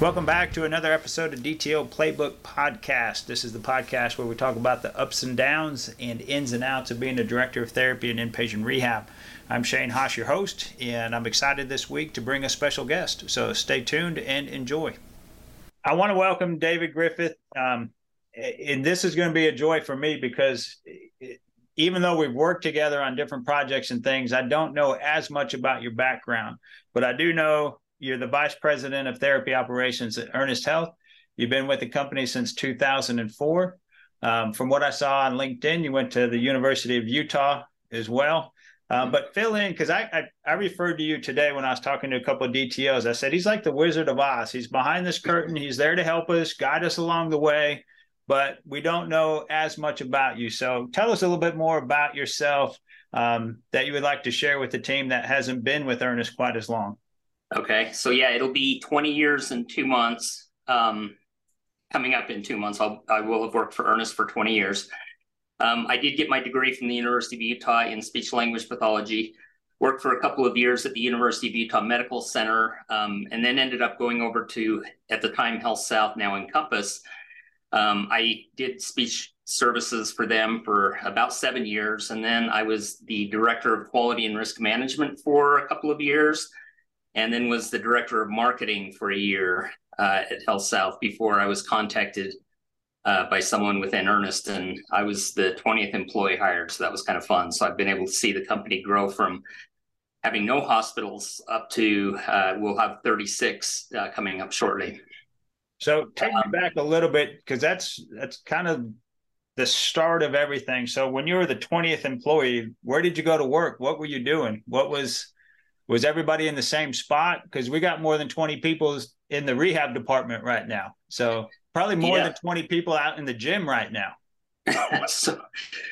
Welcome back to another episode of DTO Playbook Podcast. This is the podcast where we talk about the ups and downs and ins and outs of being a director of therapy and inpatient rehab. I'm Shane Haas, your host, and I'm excited this week to bring a special guest. So stay tuned and enjoy. I want to welcome David Griffith. Um, and this is going to be a joy for me because even though we've worked together on different projects and things, I don't know as much about your background, but I do know you're the vice president of therapy operations at Ernest Health. You've been with the company since 2004. Um, from what I saw on LinkedIn, you went to the University of Utah as well. Um, but fill in because I, I, I referred to you today when I was talking to a couple of DTOs. I said he's like the Wizard of Oz. He's behind this curtain. He's there to help us, guide us along the way. But we don't know as much about you. So tell us a little bit more about yourself um, that you would like to share with the team that hasn't been with Ernest quite as long. Okay, so yeah, it'll be 20 years and two months. Um, coming up in two months, I'll I will have worked for Ernest for 20 years. Um, I did get my degree from the University of Utah in speech language pathology. Worked for a couple of years at the University of Utah Medical Center, um, and then ended up going over to at the time Health South, now Encompass. Um, I did speech services for them for about seven years, and then I was the director of quality and risk management for a couple of years and then was the director of marketing for a year uh, at Health South before I was contacted uh, by someone within Ernest, and I was the 20th employee hired, so that was kind of fun. So I've been able to see the company grow from having no hospitals up to uh, we'll have 36 uh, coming up shortly. So take um, me back a little bit because that's that's kind of the start of everything. So when you were the 20th employee, where did you go to work? What were you doing? What was was everybody in the same spot? Because we got more than 20 people in the rehab department right now. So probably more yeah. than 20 people out in the gym right now. so,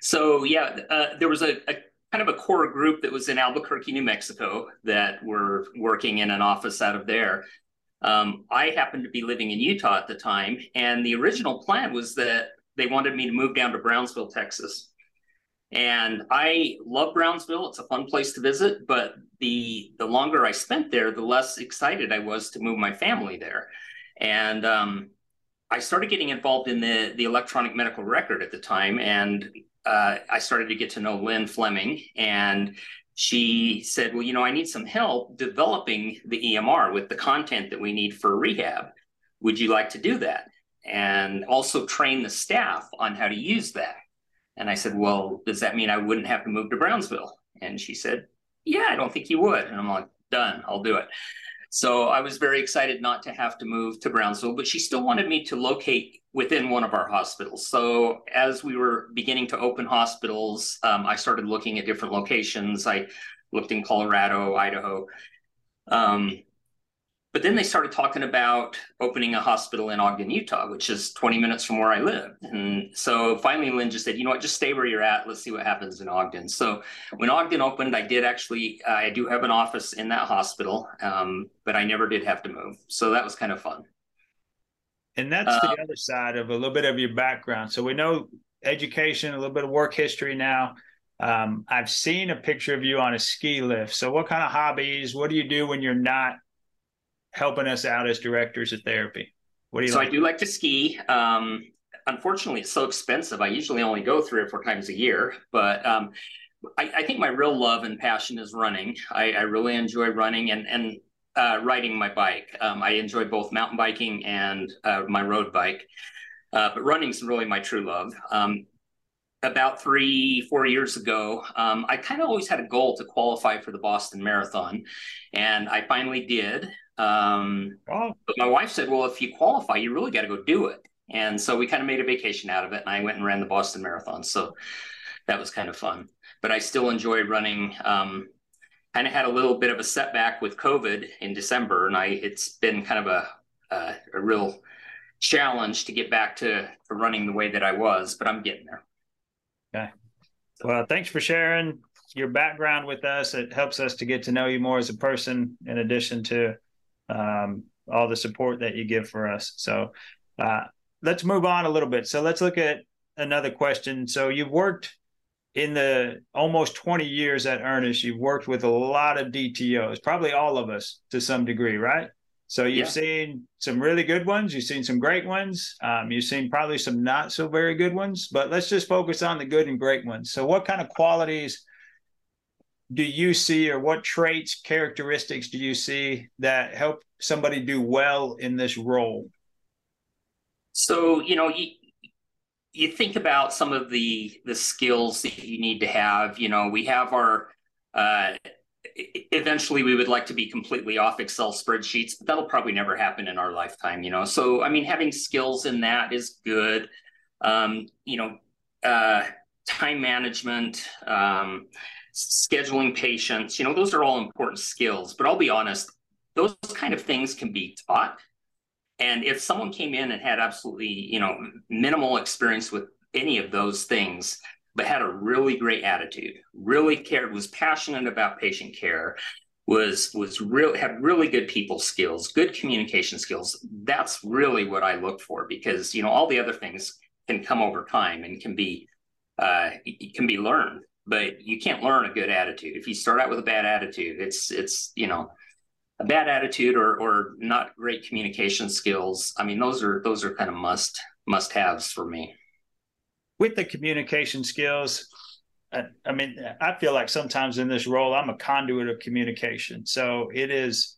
so yeah, uh, there was a, a, kind of a core group that was in Albuquerque, New Mexico, that were working in an office out of there. Um, I happened to be living in Utah at the time, and the original plan was that they wanted me to move down to Brownsville, Texas. And I love Brownsville. It's a fun place to visit, but the the longer I spent there, the less excited I was to move my family there. And um, I started getting involved in the the electronic medical record at the time, and uh, I started to get to know Lynn Fleming, and she said, "Well, you know, I need some help developing the EMR with the content that we need for rehab. Would you like to do that?" And also train the staff on how to use that. And I said, Well, does that mean I wouldn't have to move to Brownsville? And she said, Yeah, I don't think you would. And I'm like, Done, I'll do it. So I was very excited not to have to move to Brownsville, but she still wanted me to locate within one of our hospitals. So as we were beginning to open hospitals, um, I started looking at different locations. I looked in Colorado, Idaho. Um, but then they started talking about opening a hospital in Ogden, Utah, which is 20 minutes from where I live. And so finally, Lynn just said, you know what, just stay where you're at. Let's see what happens in Ogden. So when Ogden opened, I did actually, uh, I do have an office in that hospital, um, but I never did have to move. So that was kind of fun. And that's uh, the other side of a little bit of your background. So we know education, a little bit of work history now. Um, I've seen a picture of you on a ski lift. So what kind of hobbies? What do you do when you're not helping us out as directors of therapy? What do you? So like? I do like to ski. Um, unfortunately, it's so expensive. I usually only go three or four times a year, but um, I, I, think my real love and passion is running. I, I really enjoy running and and uh, riding my bike. Um, I enjoy both mountain biking and uh, my road bike, uh, but running is really my true love. Um, about three, four years ago, um, I kind of always had a goal to qualify for the Boston Marathon, and I finally did. Um, oh. But my wife said, well, if you qualify, you really got to go do it. And so we kind of made a vacation out of it. And I went and ran the Boston Marathon. So that was kind of fun. But I still enjoy running. Um, kind of had a little bit of a setback with COVID in December. And I it's been kind of a, a, a real challenge to get back to, to running the way that I was, but I'm getting there. Okay. Well, thanks for sharing your background with us. It helps us to get to know you more as a person, in addition to um, all the support that you give for us. So uh, let's move on a little bit. So let's look at another question. So you've worked in the almost 20 years at Ernest, you've worked with a lot of DTOs, probably all of us to some degree, right? So you've yeah. seen some really good ones. You've seen some great ones. Um, you've seen probably some not so very good ones. But let's just focus on the good and great ones. So, what kind of qualities do you see, or what traits, characteristics do you see that help somebody do well in this role? So you know, you, you think about some of the the skills that you need to have. You know, we have our uh, eventually we would like to be completely off excel spreadsheets but that'll probably never happen in our lifetime you know so i mean having skills in that is good um, you know uh, time management um, scheduling patients you know those are all important skills but i'll be honest those kind of things can be taught and if someone came in and had absolutely you know minimal experience with any of those things but had a really great attitude, really cared, was passionate about patient care, was was real had really good people skills, good communication skills. That's really what I look for because you know all the other things can come over time and can be uh, can be learned, but you can't learn a good attitude. If you start out with a bad attitude, it's it's you know a bad attitude or or not great communication skills. I mean those are those are kind of must must haves for me with the communication skills, I, I, mean, I feel like sometimes in this role, I'm a conduit of communication. So it is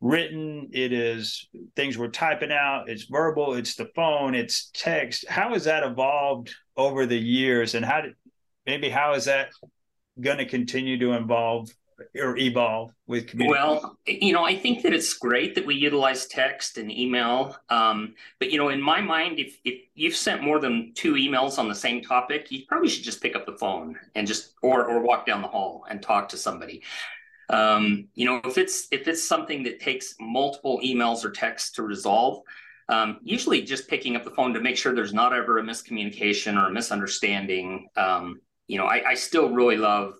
written, it is things we're typing out, it's verbal, it's the phone, it's text. How has that evolved over the years, and how did maybe how is that going to continue to evolve or evolve with community? Well, you know, I think that it's great that we utilize text and email. Um, but you know, in my mind, if if you've sent more than two emails on the same topic, you probably should just pick up the phone and just or or walk down the hall and talk to somebody. Um, you know, if it's if it's something that takes multiple emails or texts to resolve, um, usually just picking up the phone to make sure there's not ever a miscommunication or a misunderstanding. Um, you know, I, I, still really love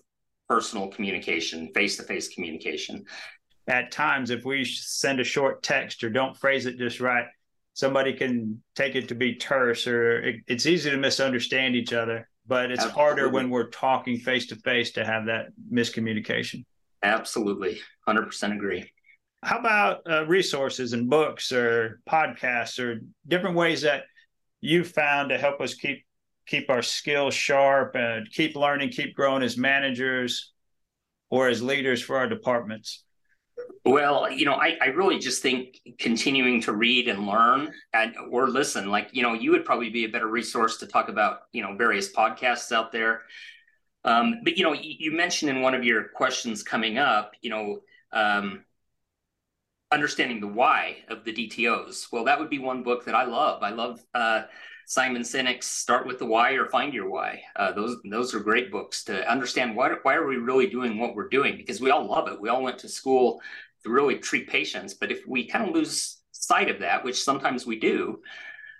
personal communication, face to face communication. At times, if we send a short text or don't phrase it just right, somebody can take it to be terse or it, it's easy to misunderstand each other, but it's Absolutely. harder when we're talking face to face to have that miscommunication. Absolutely. 100% agree. How about uh, resources and books or podcasts or different ways that you've found to help us keep keep our skills sharp and keep learning, keep growing as managers or as leaders for our departments? Well, you know, I, I really just think continuing to read and learn and or listen, like, you know, you would probably be a better resource to talk about, you know, various podcasts out there. Um, but you know, you, you, mentioned in one of your questions coming up, you know, um, understanding the why of the DTOs. Well, that would be one book that I love. I love uh, Simon Sinek's "Start with the Why" or "Find Your Why." Uh, those those are great books to understand why why are we really doing what we're doing because we all love it. We all went to school to really treat patients, but if we kind of lose sight of that, which sometimes we do,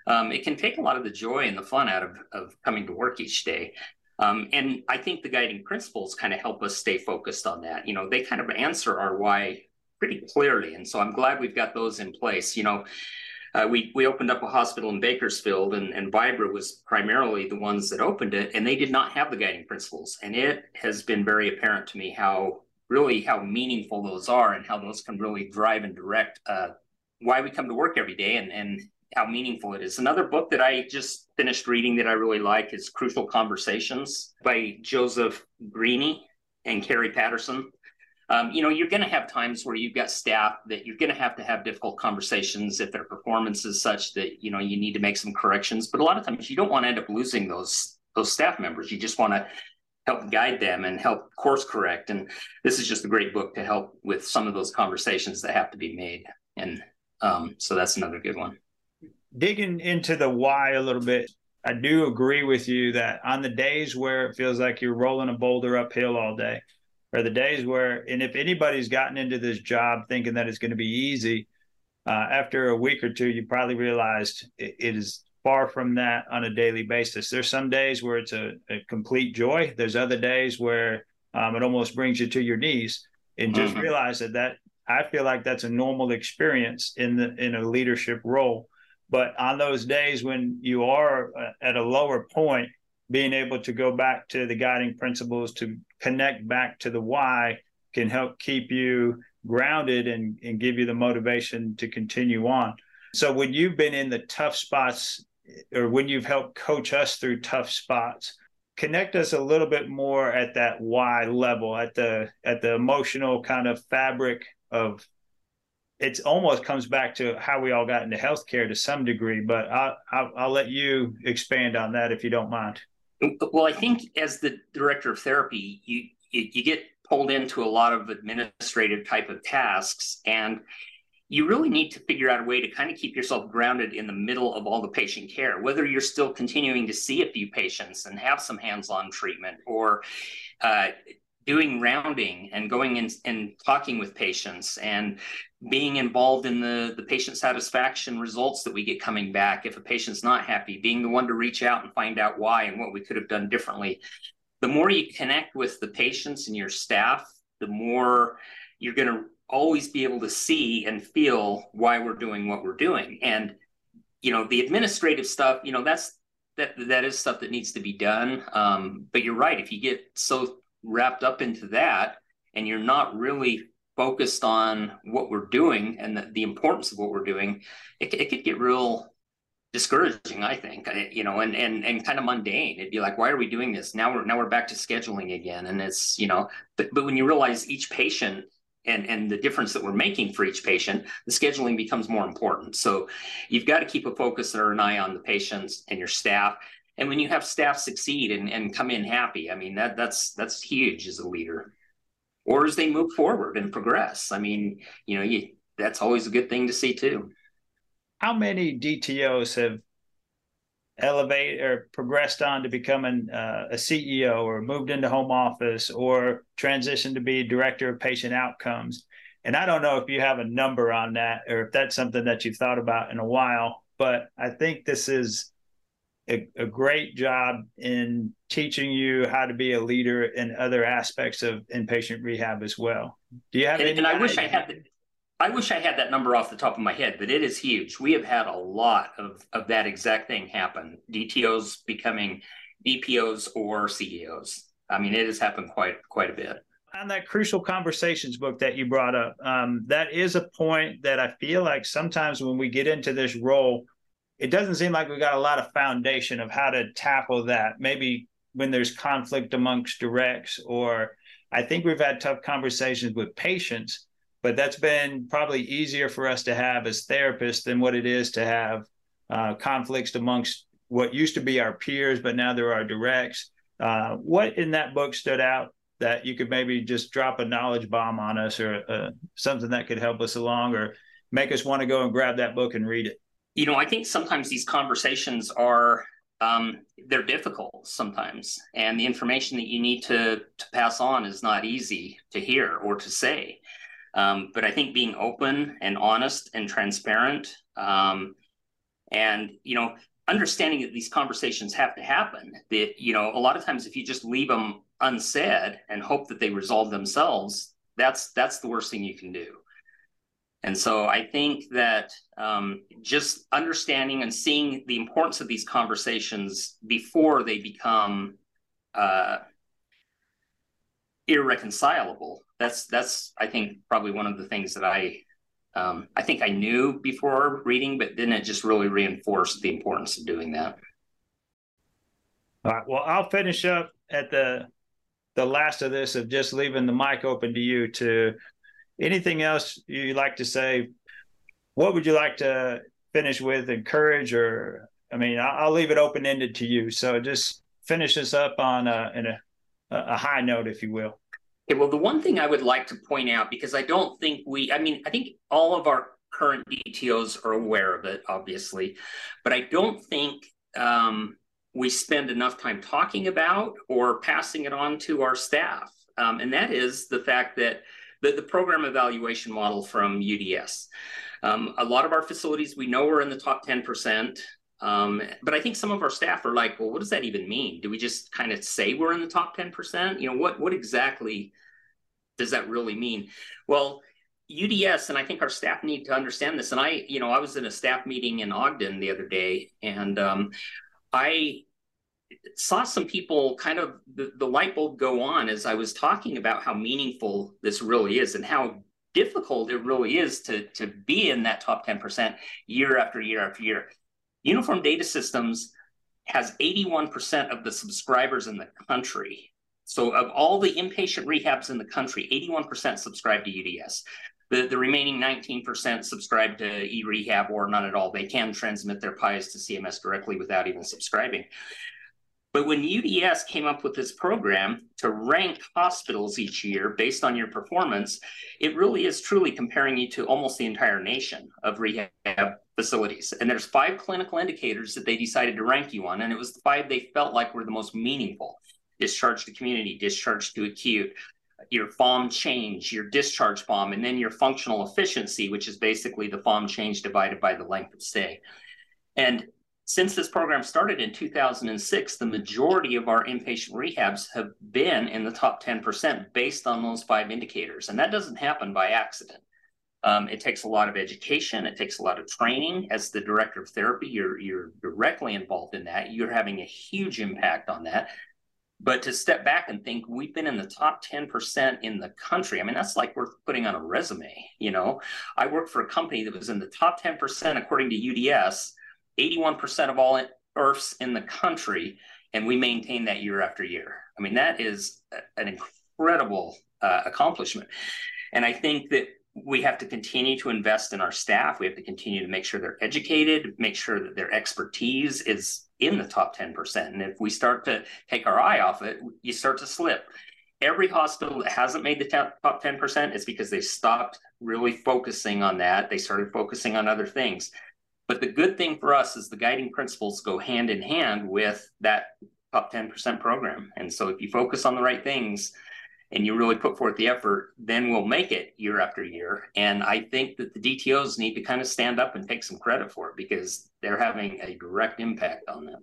um, it can take a lot of the joy and the fun out of of coming to work each day. Um, and I think the guiding principles kind of help us stay focused on that. You know, they kind of answer our why pretty clearly, and so I'm glad we've got those in place. You know uh, we we opened up a hospital in Bakersfield, and and Vibra was primarily the ones that opened it, and they did not have the guiding principles, and it has been very apparent to me how really how meaningful those are, and how those can really drive and direct uh, why we come to work every day, and and how meaningful it is. Another book that I just finished reading that I really like is Crucial Conversations by Joseph Grenny and Kerry Patterson um, you know, you're going to have times where you've got staff that you're going to have to have difficult conversations if their performance is such that you know you need to make some corrections. But a lot of times you don't want to end up losing those those staff members. You just want to help guide them and help course correct. And this is just a great book to help with some of those conversations that have to be made. And um, so that's another good one. Digging into the why a little bit, I do agree with you that on the days where it feels like you're rolling a boulder uphill all day, are the days where, and if anybody's gotten into this job thinking that it's going to be easy, uh, after a week or two, you probably realized it, it is far from that on a daily basis. There's some days where it's a, a complete joy. There's other days where um, it almost brings you to your knees. And just mm-hmm. realize that that I feel like that's a normal experience in the in a leadership role. But on those days when you are uh, at a lower point, being able to go back to the guiding principles to connect back to the why can help keep you grounded and, and give you the motivation to continue on. So when you've been in the tough spots or when you've helped coach us through tough spots, connect us a little bit more at that why level, at the at the emotional kind of fabric of it almost comes back to how we all got into healthcare to some degree, but I'll, I'll, I'll let you expand on that if you don't mind. Well, I think as the director of therapy, you, you, you get pulled into a lot of administrative type of tasks, and you really need to figure out a way to kind of keep yourself grounded in the middle of all the patient care, whether you're still continuing to see a few patients and have some hands-on treatment, or uh, doing rounding and going in and talking with patients and being involved in the, the patient satisfaction results that we get coming back if a patient's not happy being the one to reach out and find out why and what we could have done differently the more you connect with the patients and your staff the more you're going to always be able to see and feel why we're doing what we're doing. And you know, the administrative stuff, you know, that's that that is stuff that needs to be done. Um, but you're right. If you get so wrapped up into that and you're not really focused on what we're doing and the, the importance of what we're doing, it, it could get real discouraging i think you know and and and kind of mundane. It'd be like why are we doing this? Now we're now we're back to scheduling again. And it's you know but but when you realize each patient and and the difference that we're making for each patient the scheduling becomes more important. So you've got to keep a focus or an eye on the patients and your staff and when you have staff succeed and, and come in happy i mean that that's that's huge as a leader. Or as they move forward and progress. I mean you know you that's always a good thing to see too. How many dtos have elevate or progressed on to becoming uh, a CEO or moved into home office or transitioned to be director of patient outcomes. And I don't know if you have a number on that or if that's something that you've thought about in a while, but I think this is a, a great job in teaching you how to be a leader in other aspects of inpatient rehab as well. Do you have and, any? And I wish I had the, I wish I had that number off the top of my head, but it is huge. We have had a lot of, of that exact thing happen. DTOs becoming DPOs or CEOs. I mean, it has happened quite quite a bit. On that crucial conversations book that you brought up, um, that is a point that I feel like sometimes when we get into this role, it doesn't seem like we've got a lot of foundation of how to tackle that. Maybe when there's conflict amongst directs, or I think we've had tough conversations with patients but that's been probably easier for us to have as therapists than what it is to have uh, conflicts amongst what used to be our peers, but now there are directs. Uh, what in that book stood out that you could maybe just drop a knowledge bomb on us or uh, something that could help us along or make us want to go and grab that book and read it? You know, I think sometimes these conversations are um, they're difficult sometimes, and the information that you need to to pass on is not easy to hear or to say. Um, but I think being open and honest and transparent, um, and you know, understanding that these conversations have to happen. That you know, a lot of times if you just leave them unsaid and hope that they resolve themselves, that's that's the worst thing you can do. And so I think that um, just understanding and seeing the importance of these conversations before they become uh, irreconcilable that's that's I think probably one of the things that I um, I think I knew before reading, but then it just really reinforced the importance of doing that. All right. Well, I'll finish up at the the last of this of just leaving the mic open to you to anything else you'd like to say. What would you like to finish with? Encourage or I mean, I'll leave it open ended to you. So just finish this up on a, in a, a high note, if you will. Okay, well, the one thing I would like to point out, because I don't think we, I mean, I think all of our current DTOs are aware of it, obviously, but I don't think um, we spend enough time talking about or passing it on to our staff. Um, and that is the fact that the, the program evaluation model from UDS. Um, a lot of our facilities we know are in the top 10%. Um, but I think some of our staff are like, well, what does that even mean? Do we just kind of say we're in the top 10%? You know, what what exactly does that really mean? Well, UDS and I think our staff need to understand this. And I, you know, I was in a staff meeting in Ogden the other day, and um, I saw some people kind of the, the light bulb go on as I was talking about how meaningful this really is and how difficult it really is to, to be in that top 10% year after year after year. Uniform Data Systems has 81% of the subscribers in the country. So, of all the inpatient rehabs in the country, 81% subscribe to UDS. The, the remaining 19% subscribe to e-rehab or none at all. They can transmit their PIs to CMS directly without even subscribing. But when UDS came up with this program to rank hospitals each year based on your performance, it really is truly comparing you to almost the entire nation of rehab facilities. And there's five clinical indicators that they decided to rank you on, and it was the five they felt like were the most meaningful: discharge to community, discharge to acute, your FIM change, your discharge FIM, and then your functional efficiency, which is basically the FIM change divided by the length of stay. And since this program started in 2006, the majority of our inpatient rehabs have been in the top 10% based on those five indicators. And that doesn't happen by accident. Um, it takes a lot of education. It takes a lot of training. As the director of therapy, you're, you're directly involved in that. You're having a huge impact on that. But to step back and think, we've been in the top 10% in the country. I mean, that's like worth putting on a resume. You know, I worked for a company that was in the top 10% according to UDS 81% of all IRFs in the country, and we maintain that year after year. I mean, that is an incredible uh, accomplishment. And I think that we have to continue to invest in our staff. We have to continue to make sure they're educated, make sure that their expertise is in the top 10%. And if we start to take our eye off it, you start to slip. Every hospital that hasn't made the top 10% is because they stopped really focusing on that. They started focusing on other things. But the good thing for us is the guiding principles go hand in hand with that top 10% program. And so if you focus on the right things and you really put forth the effort, then we'll make it year after year. And I think that the DTOs need to kind of stand up and take some credit for it because they're having a direct impact on them.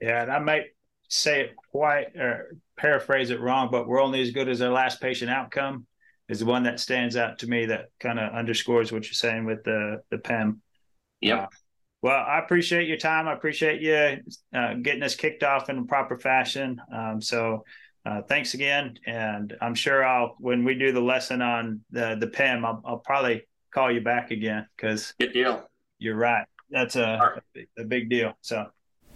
Yeah, and I might say it quite or paraphrase it wrong, but we're only as good as our last patient outcome is the one that stands out to me that kind of underscores what you're saying with the the PEM. Yep. Uh, well, I appreciate your time. I appreciate you uh, getting us kicked off in a proper fashion. Um, so, uh, thanks again. And I'm sure I'll when we do the lesson on the the PEM, I'll, I'll probably call you back again because good deal. You're right. That's a, right. a big deal. So.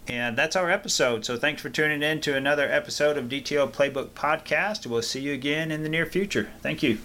And that's our episode. So thanks for tuning in to another episode of DTO Playbook Podcast. We'll see you again in the near future. Thank you.